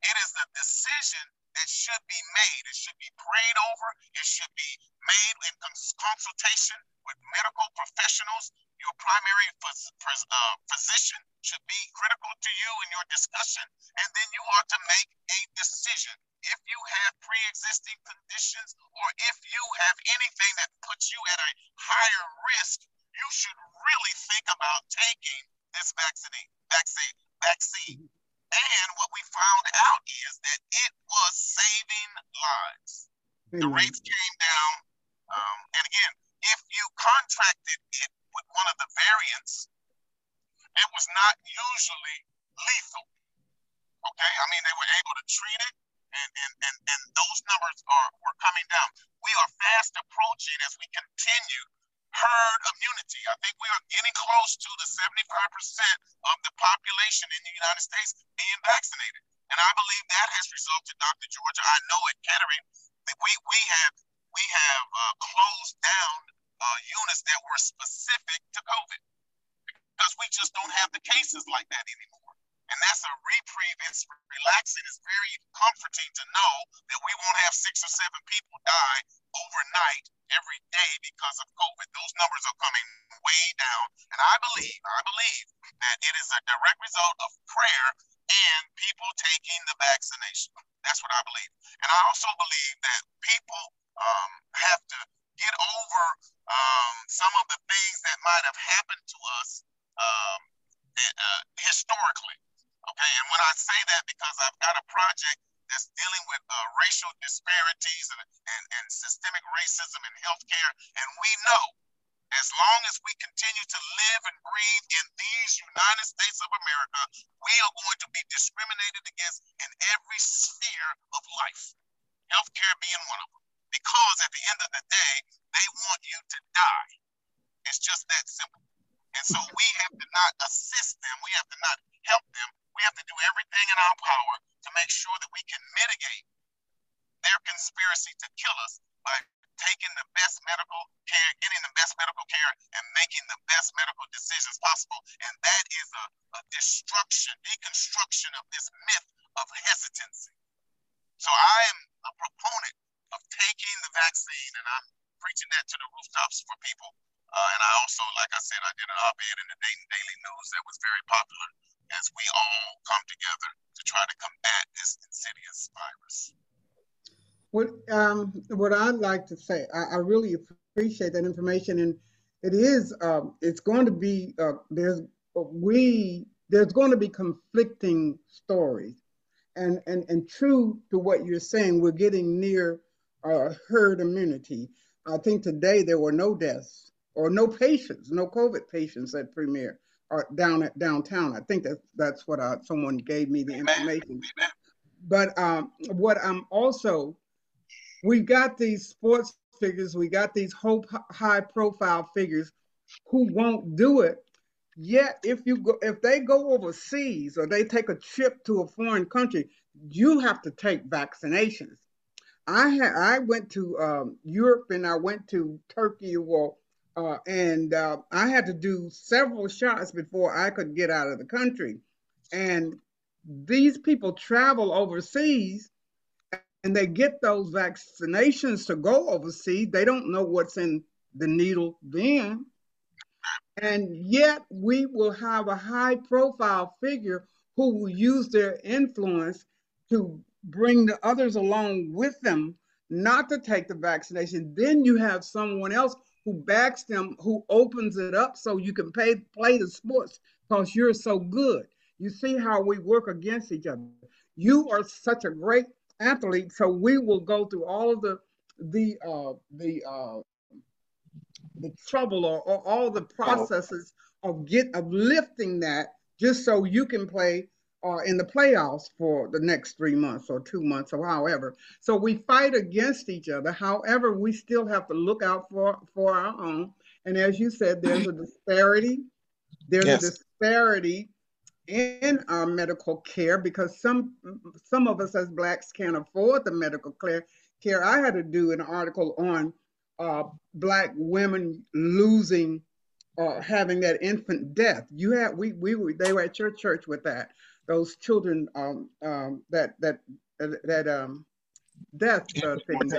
Speaker 4: it is the decision that should be made. It should be prayed over. It should be made in consultation with medical professionals. Your primary phys- uh, physician should be critical to you in your discussion, and then you are to make a decision. If you have pre existing conditions or if you have anything that puts you at a higher risk, you should really think about taking this vaccine. vaccine, vaccine. And what we found out is that it was saving lives. The rates came down. Um, and again, if you contracted it with one of the variants, it was not usually lethal. Okay, I mean, they were able to treat it, and, and, and, and those numbers are were coming down. We are fast approaching as we continue herd immunity. I think we are getting close to the 75% of the population in the United States vaccinated. And I believe that has resulted, Dr. Georgia, I know at Kettering, preaching that to the rooftops for people. Uh, and I also, like I said, I did an op-ed in the Dayton Daily News that was very popular as we all come together to try to combat this insidious virus.
Speaker 1: What um, what I'd like to say, I, I really appreciate that information, and it is um, it's going to be uh, there's we there's going to be conflicting stories, and and and true to what you're saying, we're getting near uh, herd immunity. I think today there were no deaths or no patients, no COVID patients at Premier or down at downtown. I think that that's what I, uh, someone gave me the information. But um, what I'm also, we've got these sports figures, we got these high profile figures who won't do it. Yet, if you go, if they go overseas or they take a trip to a foreign country, you have to take vaccinations. I had I went to um, Europe and I went to Turkey, well, uh, and uh, I had to do several shots before I could get out of the country. And these people travel overseas and they get those vaccinations to go overseas, they don't know what's in the needle then. And yet we will have a high profile figure who will use their influence to bring the others along with them not to take the vaccination. Then you have someone else who backs them, who opens it up so you can pay, play the sports because you're so good. You see how we work against each other. You are such a great athlete. So we will go through all of the the uh, the uh, the trouble or, or all the processes of get of lifting that just so you can play uh, in the playoffs for the next three months or two months or however. So we fight against each other. However, we still have to look out for for our own. And as you said, there's a disparity. There's yes. a disparity in our medical care because some some of us as blacks can't afford the medical care. Care I had to do an article on uh, black women losing uh, having that infant death. You had we we were they were at your church with that. Those children um, um, that that uh, that um, death uh, thing.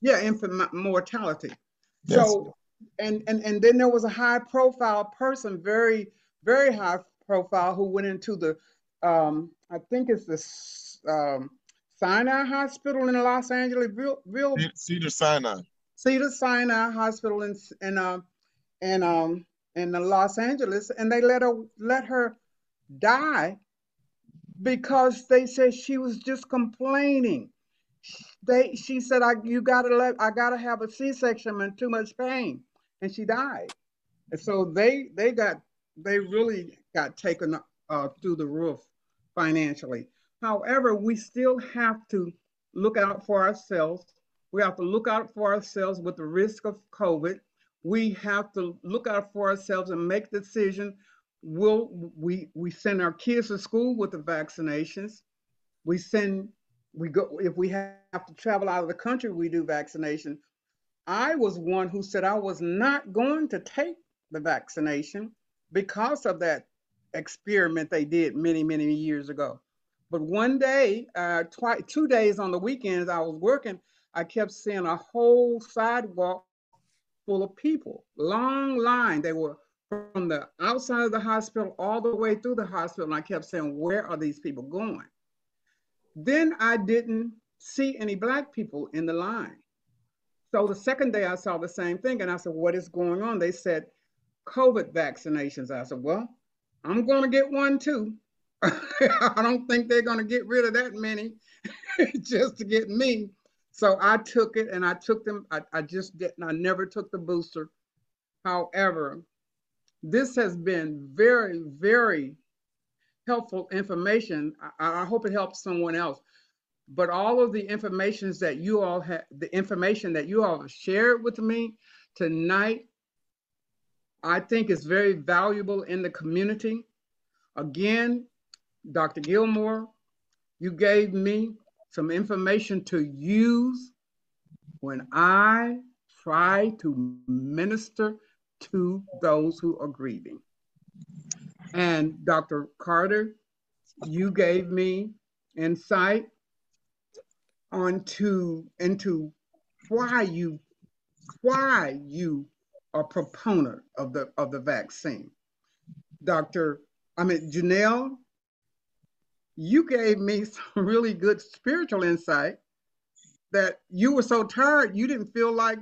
Speaker 1: Yeah, infant mortality. Yes. So and and and then there was a high profile person, very very high profile who went into the, um, I think it's the um, Sinai Hospital in Los Angeles, real, real
Speaker 4: Cedar Sinai.
Speaker 1: Cedar Sinai Hospital in in um in um in Los Angeles, and they let her let her die because they said she was just complaining. They she said I you gotta let I gotta have a C-section. In too much pain, and she died. And so they they got they really got taken uh, through the roof financially. However, we still have to look out for ourselves. We have to look out for ourselves with the risk of COVID. We have to look out for ourselves and make decisions. Will we we send our kids to school with the vaccinations? We send we go if we have to travel out of the country, we do vaccination. I was one who said I was not going to take the vaccination because of that experiment they did many, many years ago. But one day, uh, twice, two days on the weekends, I was working. I kept seeing a whole sidewalk full of people, long line. They were from the outside of the hospital all the way through the hospital. And I kept saying, where are these people going? Then I didn't see any black people in the line. So the second day I saw the same thing and I said, what is going on? They said, COVID vaccinations. I said, well, I'm going to get one too. I don't think they're going to get rid of that many just to get me. So I took it and I took them. I, I just didn't, I never took the booster. However, this has been very, very helpful information. I, I hope it helps someone else. But all of the information that you all have, the information that you all shared with me tonight I think is very valuable in the community. Again, Dr. Gilmore, you gave me some information to use when I try to minister to those who are grieving. And Dr. Carter, you gave me insight onto into why you why you are proponent of the of the vaccine. Dr. I mean Janelle, you gave me some really good spiritual insight that you were so tired you didn't feel like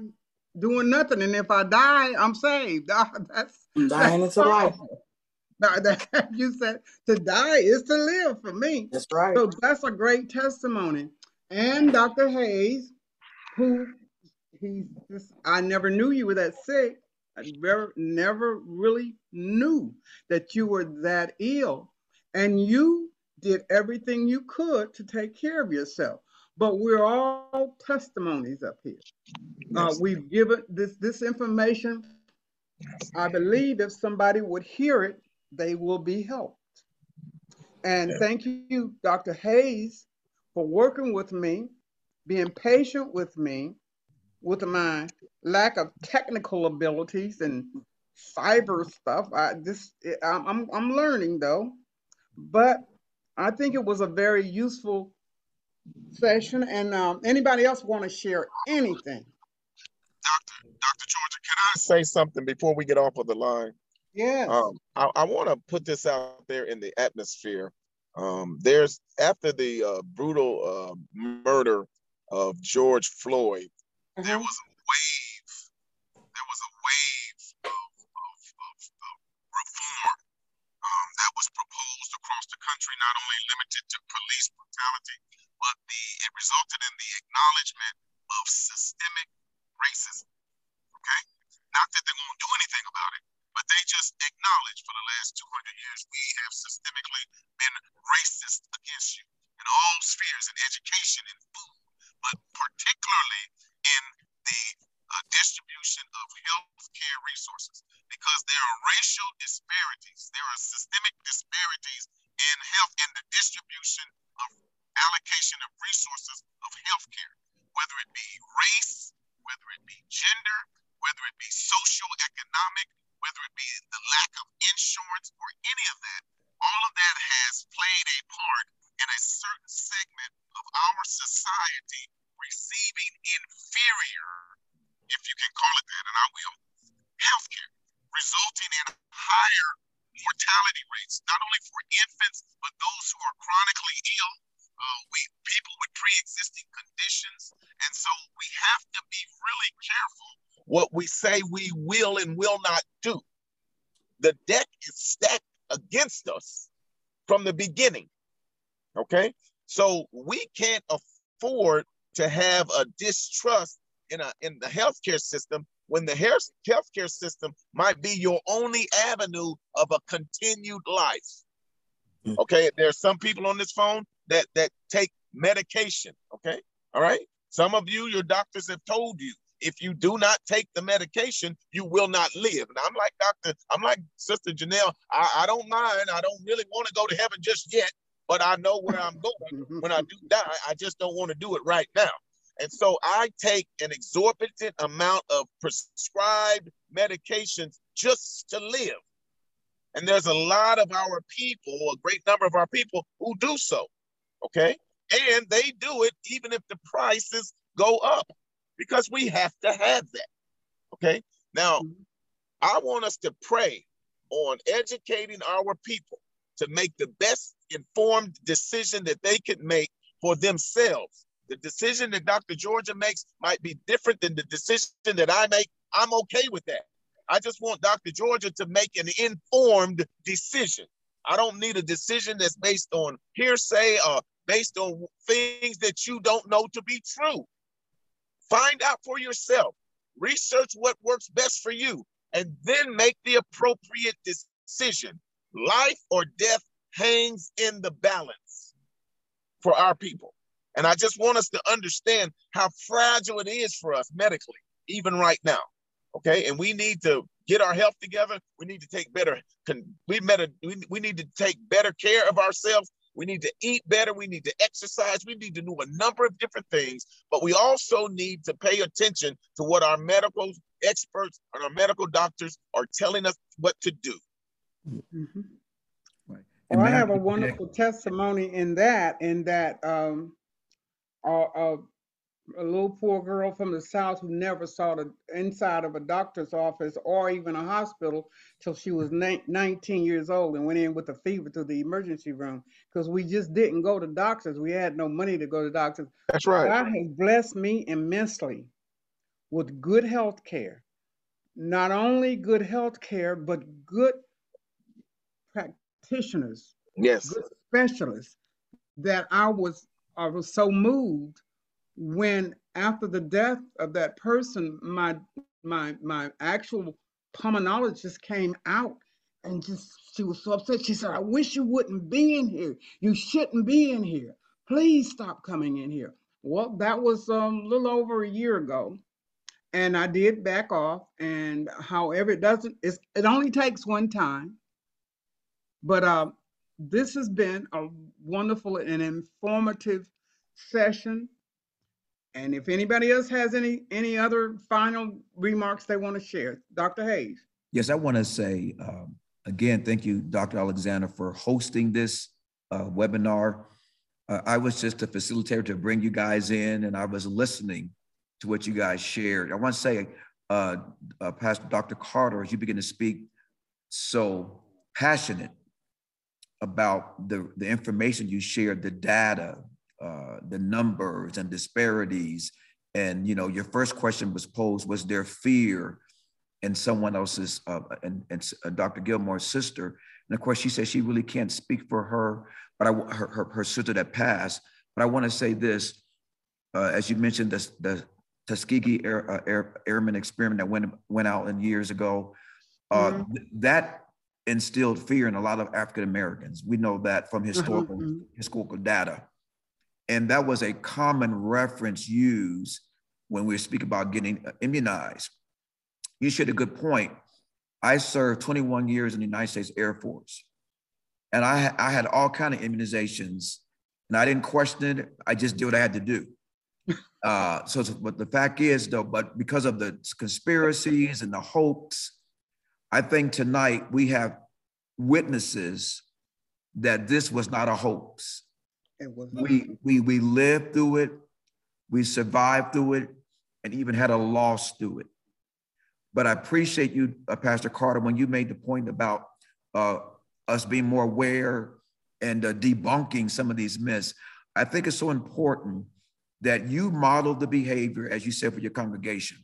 Speaker 1: doing nothing. And if I die, I'm saved. that's
Speaker 2: dying that's is life.
Speaker 1: That, you said to die is to live for me.
Speaker 2: That's right.
Speaker 1: So that's a great testimony. And Dr. Hayes, who he's just, I never knew you were that sick. I never never really knew that you were that ill. And you did everything you could to take care of yourself. But we're all testimonies up here. Uh, we've given this this information. I believe if somebody would hear it, they will be helped. And thank you, Dr. Hayes, for working with me, being patient with me, with my lack of technical abilities and cyber stuff. I just I'm I'm, I'm learning though, but I think it was a very useful session. And um, anybody else want to share anything?
Speaker 4: Doctor Dr. Georgia, can I say something before we get off of the line?
Speaker 1: Yeah.
Speaker 4: Um, I, I want to put this out there in the atmosphere. Um, there's after the uh, brutal uh, murder of George Floyd, uh-huh. there was a wave. There was a wave of, of, of, of reform um, that was proposed across the country, not only limited to police brutality, but the it resulted in the acknowledgement of systemic racism. Okay, not that they won't do anything about it, but they just acknowledge for the last 200 years we have systemically been racist against you in all spheres, in education, in food, but particularly in the uh, distribution of health care resources because there are racial disparities. There are systemic disparities in health in the distribution of allocation of resources of health care, whether it be race, whether it be gender, whether it be social, economic, whether it be the lack of insurance or any of that, all of that has played a part in a certain segment of our society receiving inferior, if you can call it that, and I will, healthcare, resulting in higher mortality rates, not only for infants, but those who are chronically ill, uh, we people with pre-existing conditions, and so we have to be really careful what we say we will and will not do. The deck is stacked against us from the beginning. Okay, so we can't afford to have a distrust in a in the healthcare system when the health healthcare system might be your only avenue of a continued life. Hmm. Okay, there are some people on this phone that that take medication. Okay, all right. Some of you, your doctors have told you if you do not take the medication, you will not live. And I'm like Doctor, I'm like Sister Janelle. I, I don't mind. I don't really want to go to heaven just yet, but I know where I'm going when I do die. I just don't want to do it right now. And so I take an exorbitant amount of prescribed medications just to live. And there's a lot of our people, a great number of our people who do so. Okay. And they do it even if the prices go up because we have to have that. Okay. Now, mm-hmm. I want us to pray on educating our people to make the best informed decision that they can make for themselves. The decision that Dr. Georgia makes might be different than the decision that I make. I'm okay with that. I just want Dr. Georgia to make an informed decision. I don't need a decision that's based on hearsay or based on things that you don't know to be true. Find out for yourself, research what works best for you, and then make the appropriate decision. Life or death hangs in the balance for our people. And I just want us to understand how fragile it is for us medically, even right now. Okay. And we need to get our health together. We need to take better, we, we need to take better care of ourselves we need to eat better. We need to exercise. We need to do a number of different things, but we also need to pay attention to what our medical experts and our medical doctors are telling us what to do.
Speaker 1: Mm-hmm. Right. Well, I have a wonderful testimony in that, in that um, uh, uh, a little poor girl from the South who never saw the inside of a doctor's office or even a hospital till she was 19 years old and went in with a fever to the emergency room because we just didn't go to doctors. We had no money to go to doctors.
Speaker 4: That's right.
Speaker 1: God has blessed me immensely with good health care. Not only good health care, but good practitioners,
Speaker 4: yes,
Speaker 1: good specialists that I was I was so moved when after the death of that person, my my my actual pulmonologist came out and just she was so upset. She said, I wish you wouldn't be in here. You shouldn't be in here. Please stop coming in here. Well, that was um, a little over a year ago. And I did back off. And however, it doesn't, it's, it only takes one time. But uh, this has been a wonderful and informative session. And if anybody else has any any other final remarks they want to share, Dr. Hayes.
Speaker 5: Yes, I want to say um, again, thank you, Dr. Alexander, for hosting this uh, webinar. Uh, I was just a facilitator to bring you guys in, and I was listening to what you guys shared. I want to say, uh, uh Pastor Dr. Carter, as you begin to speak, so passionate about the, the information you shared, the data, uh, the numbers and disparities. And you know, your first question was posed: Was there fear in someone else's uh, and, and Dr. Gilmore's sister? And of course, she said she really can't speak for her, but I, her, her, her sister that passed. But I want to say this: uh, as you mentioned, the, the Tuskegee Air, uh, Air, Airman experiment that went went out in years ago. Uh, mm-hmm. th- that instilled fear in a lot of African Americans. We know that from historical mm-hmm. historical data. And that was a common reference used when we speak about getting immunized. You shared a good point. I served 21 years in the United States Air Force. And I, I had all kind of immunizations and I didn't question it. I just did what I had to do. Uh, so, but the fact is though, but because of the conspiracies and the hoax I think tonight we have witnesses that this was not a hoax. We, we, we lived through it, we survived through it, and even had a loss through it. But I appreciate you, uh, Pastor Carter, when you made the point about uh, us being more aware and uh, debunking some of these myths. I think it's so important that you model the behavior, as you said, for your congregation.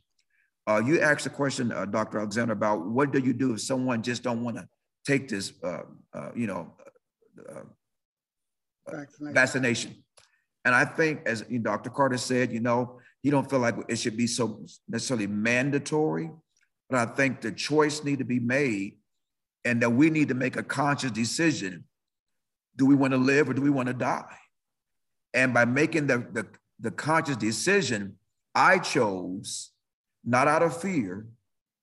Speaker 5: Uh, you asked a question, uh, Dr. Alexander, about what do you do if someone just don't want to take this, uh, uh you know, vaccination. vaccination. And I think, as Dr. Carter said, you know, he don't feel like it should be so necessarily mandatory, but I think the choice need to be made, and that we need to make a conscious decision: do we want to live or do we want to die? And by making the the, the conscious decision, I chose not out of fear.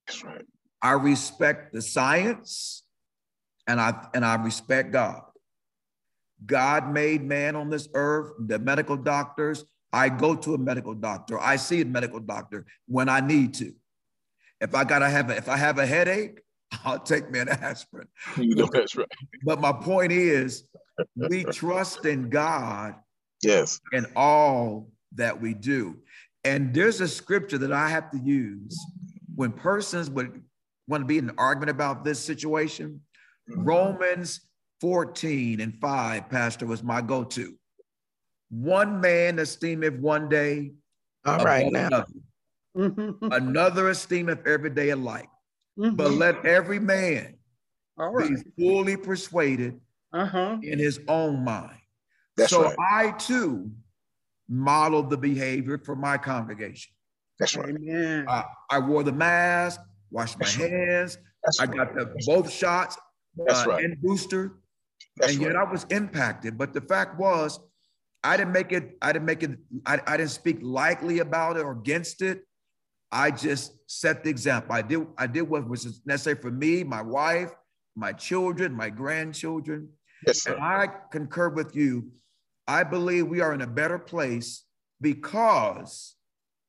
Speaker 4: That's right.
Speaker 5: I respect the science and I and I respect God. God made man on this earth, the medical doctors. I go to a medical doctor. I see a medical doctor when I need to. If I gotta have a, if I have a headache, I'll take me an aspirin.
Speaker 4: You know that's right.
Speaker 5: But my point is, we trust in God.
Speaker 4: Yes.
Speaker 5: In all that we do. And there's a scripture that I have to use when persons would want to be in an argument about this situation. Mm-hmm. Romans 14 and 5, Pastor, was my go to. One man esteemeth one day.
Speaker 3: All right, now.
Speaker 5: Another, another esteemeth every day alike. Mm-hmm. But let every man All right. be fully persuaded uh-huh. in his own mind. That's so right. I too modeled the behavior for my congregation.
Speaker 4: That's right.
Speaker 5: Amen. Uh, I wore the mask, washed my That's hands. Right. I got the both shots
Speaker 4: That's uh, right.
Speaker 5: and booster. That's and yet right. I was impacted. But the fact was, I didn't make it, I didn't make it, I, I didn't speak lightly about it or against it. I just set the example. I did, I did what was necessary for me, my wife, my children, my grandchildren.
Speaker 4: Yes, sir.
Speaker 5: And I concur with you I believe we are in a better place because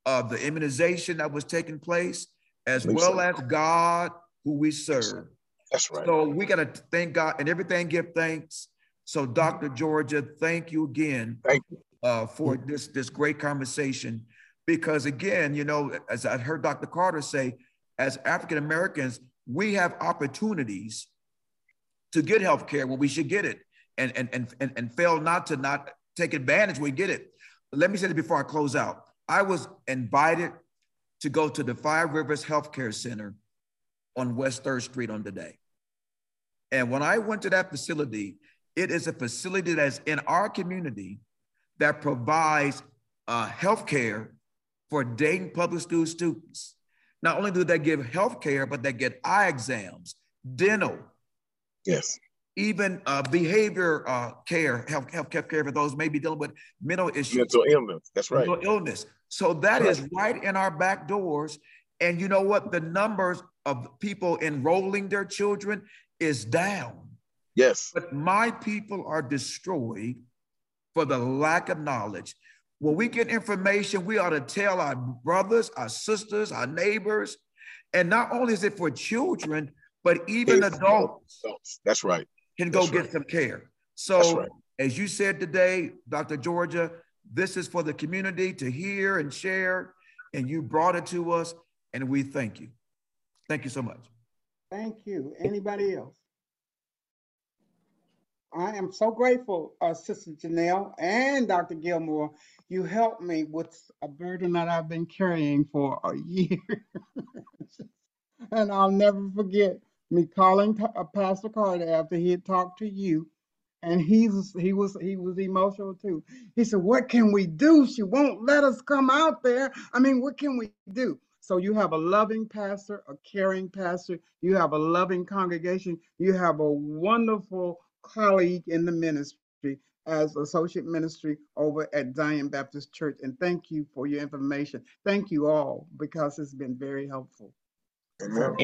Speaker 5: of the immunization that was taking place, as well as God who we serve.
Speaker 4: That's right.
Speaker 5: So we got to thank God and everything give thanks. So Dr. Georgia, thank you again
Speaker 4: thank you.
Speaker 5: Uh, for this, this great conversation. Because again, you know, as I heard Dr. Carter say, as African Americans, we have opportunities to get health care when we should get it and, and, and, and, and fail not to not take advantage when we get it. Let me say this before I close out. I was invited to go to the Five Rivers Healthcare Center on West 3rd Street on the day. And when I went to that facility, it is a facility that's in our community that provides uh, health care for Dayton public school students. Not only do they give health care, but they get eye exams, dental.
Speaker 4: Yes.
Speaker 5: Even uh, behavior uh, care, health, health care for those maybe dealing with mental issues.
Speaker 4: Mental illness. That's right.
Speaker 5: Mental illness. So that
Speaker 4: right.
Speaker 5: is right in our back doors. And you know what? The numbers of people enrolling their children is down.
Speaker 4: Yes.
Speaker 5: But my people are destroyed for the lack of knowledge. When we get information, we ought to tell our brothers, our sisters, our neighbors. And not only is it for children, but even
Speaker 4: It's
Speaker 5: adults
Speaker 4: adults. That's right.
Speaker 5: can go
Speaker 4: That's
Speaker 5: get
Speaker 4: right.
Speaker 5: some care. So,
Speaker 4: right.
Speaker 5: as you said today, Dr. Georgia, this is for the community to hear and share, and you brought it to us, and we thank you. Thank you so much.
Speaker 1: Thank you. Anybody else? I am so grateful, uh, Sister Janelle and Dr. Gilmore. You helped me with a burden that I've been carrying for a year. and I'll never forget me calling uh, Pastor Carter after he had talked to you. And he was he was he was emotional too. He said, "What can we do? She won't let us come out there. I mean, what can we do?" So you have a loving pastor, a caring pastor, you have a loving congregation, you have a wonderful colleague in the ministry as associate ministry over at Zion Baptist Church. And thank you for your information. Thank you all because it's been very helpful.
Speaker 4: Amen.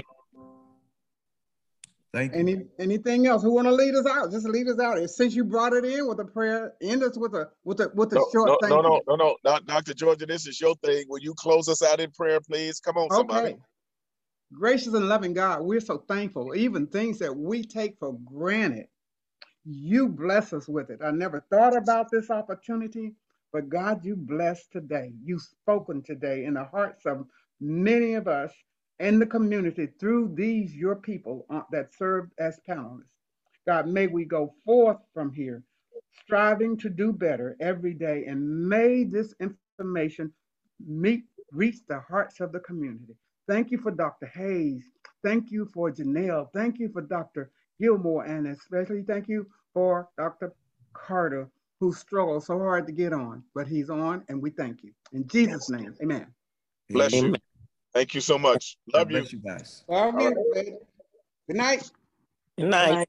Speaker 5: Thank you.
Speaker 1: Any anything else? Who want to lead us out? Just lead us out. Since you brought it in with a prayer, end us with a with a with a
Speaker 4: No,
Speaker 1: short
Speaker 4: no,
Speaker 1: thank
Speaker 4: no,
Speaker 1: you.
Speaker 4: no, no, no, Dr. Georgia. This is your thing. Will you close us out in prayer, please? Come on, somebody.
Speaker 1: Okay. Gracious and loving God, we're so thankful. Even things that we take for granted, you bless us with it. I never thought about this opportunity, but God, you blessed today. You've spoken today in the hearts of many of us in the community through these, your people uh, that served as panelists. God, may we go forth from here, striving to do better every day, and may this information meet, reach the hearts of the community. Thank you for Dr. Hayes. Thank you for Janelle. Thank you for Dr. Gilmore, and especially thank you for Dr. Carter, who struggled so hard to get on, but he's on, and we thank you. In Jesus' name, amen.
Speaker 4: Bless you.
Speaker 3: Amen.
Speaker 4: Thank you so much. Love you.
Speaker 5: bless you guys.
Speaker 1: Love
Speaker 4: All
Speaker 1: you.
Speaker 4: right.
Speaker 1: Good night.
Speaker 3: Good night.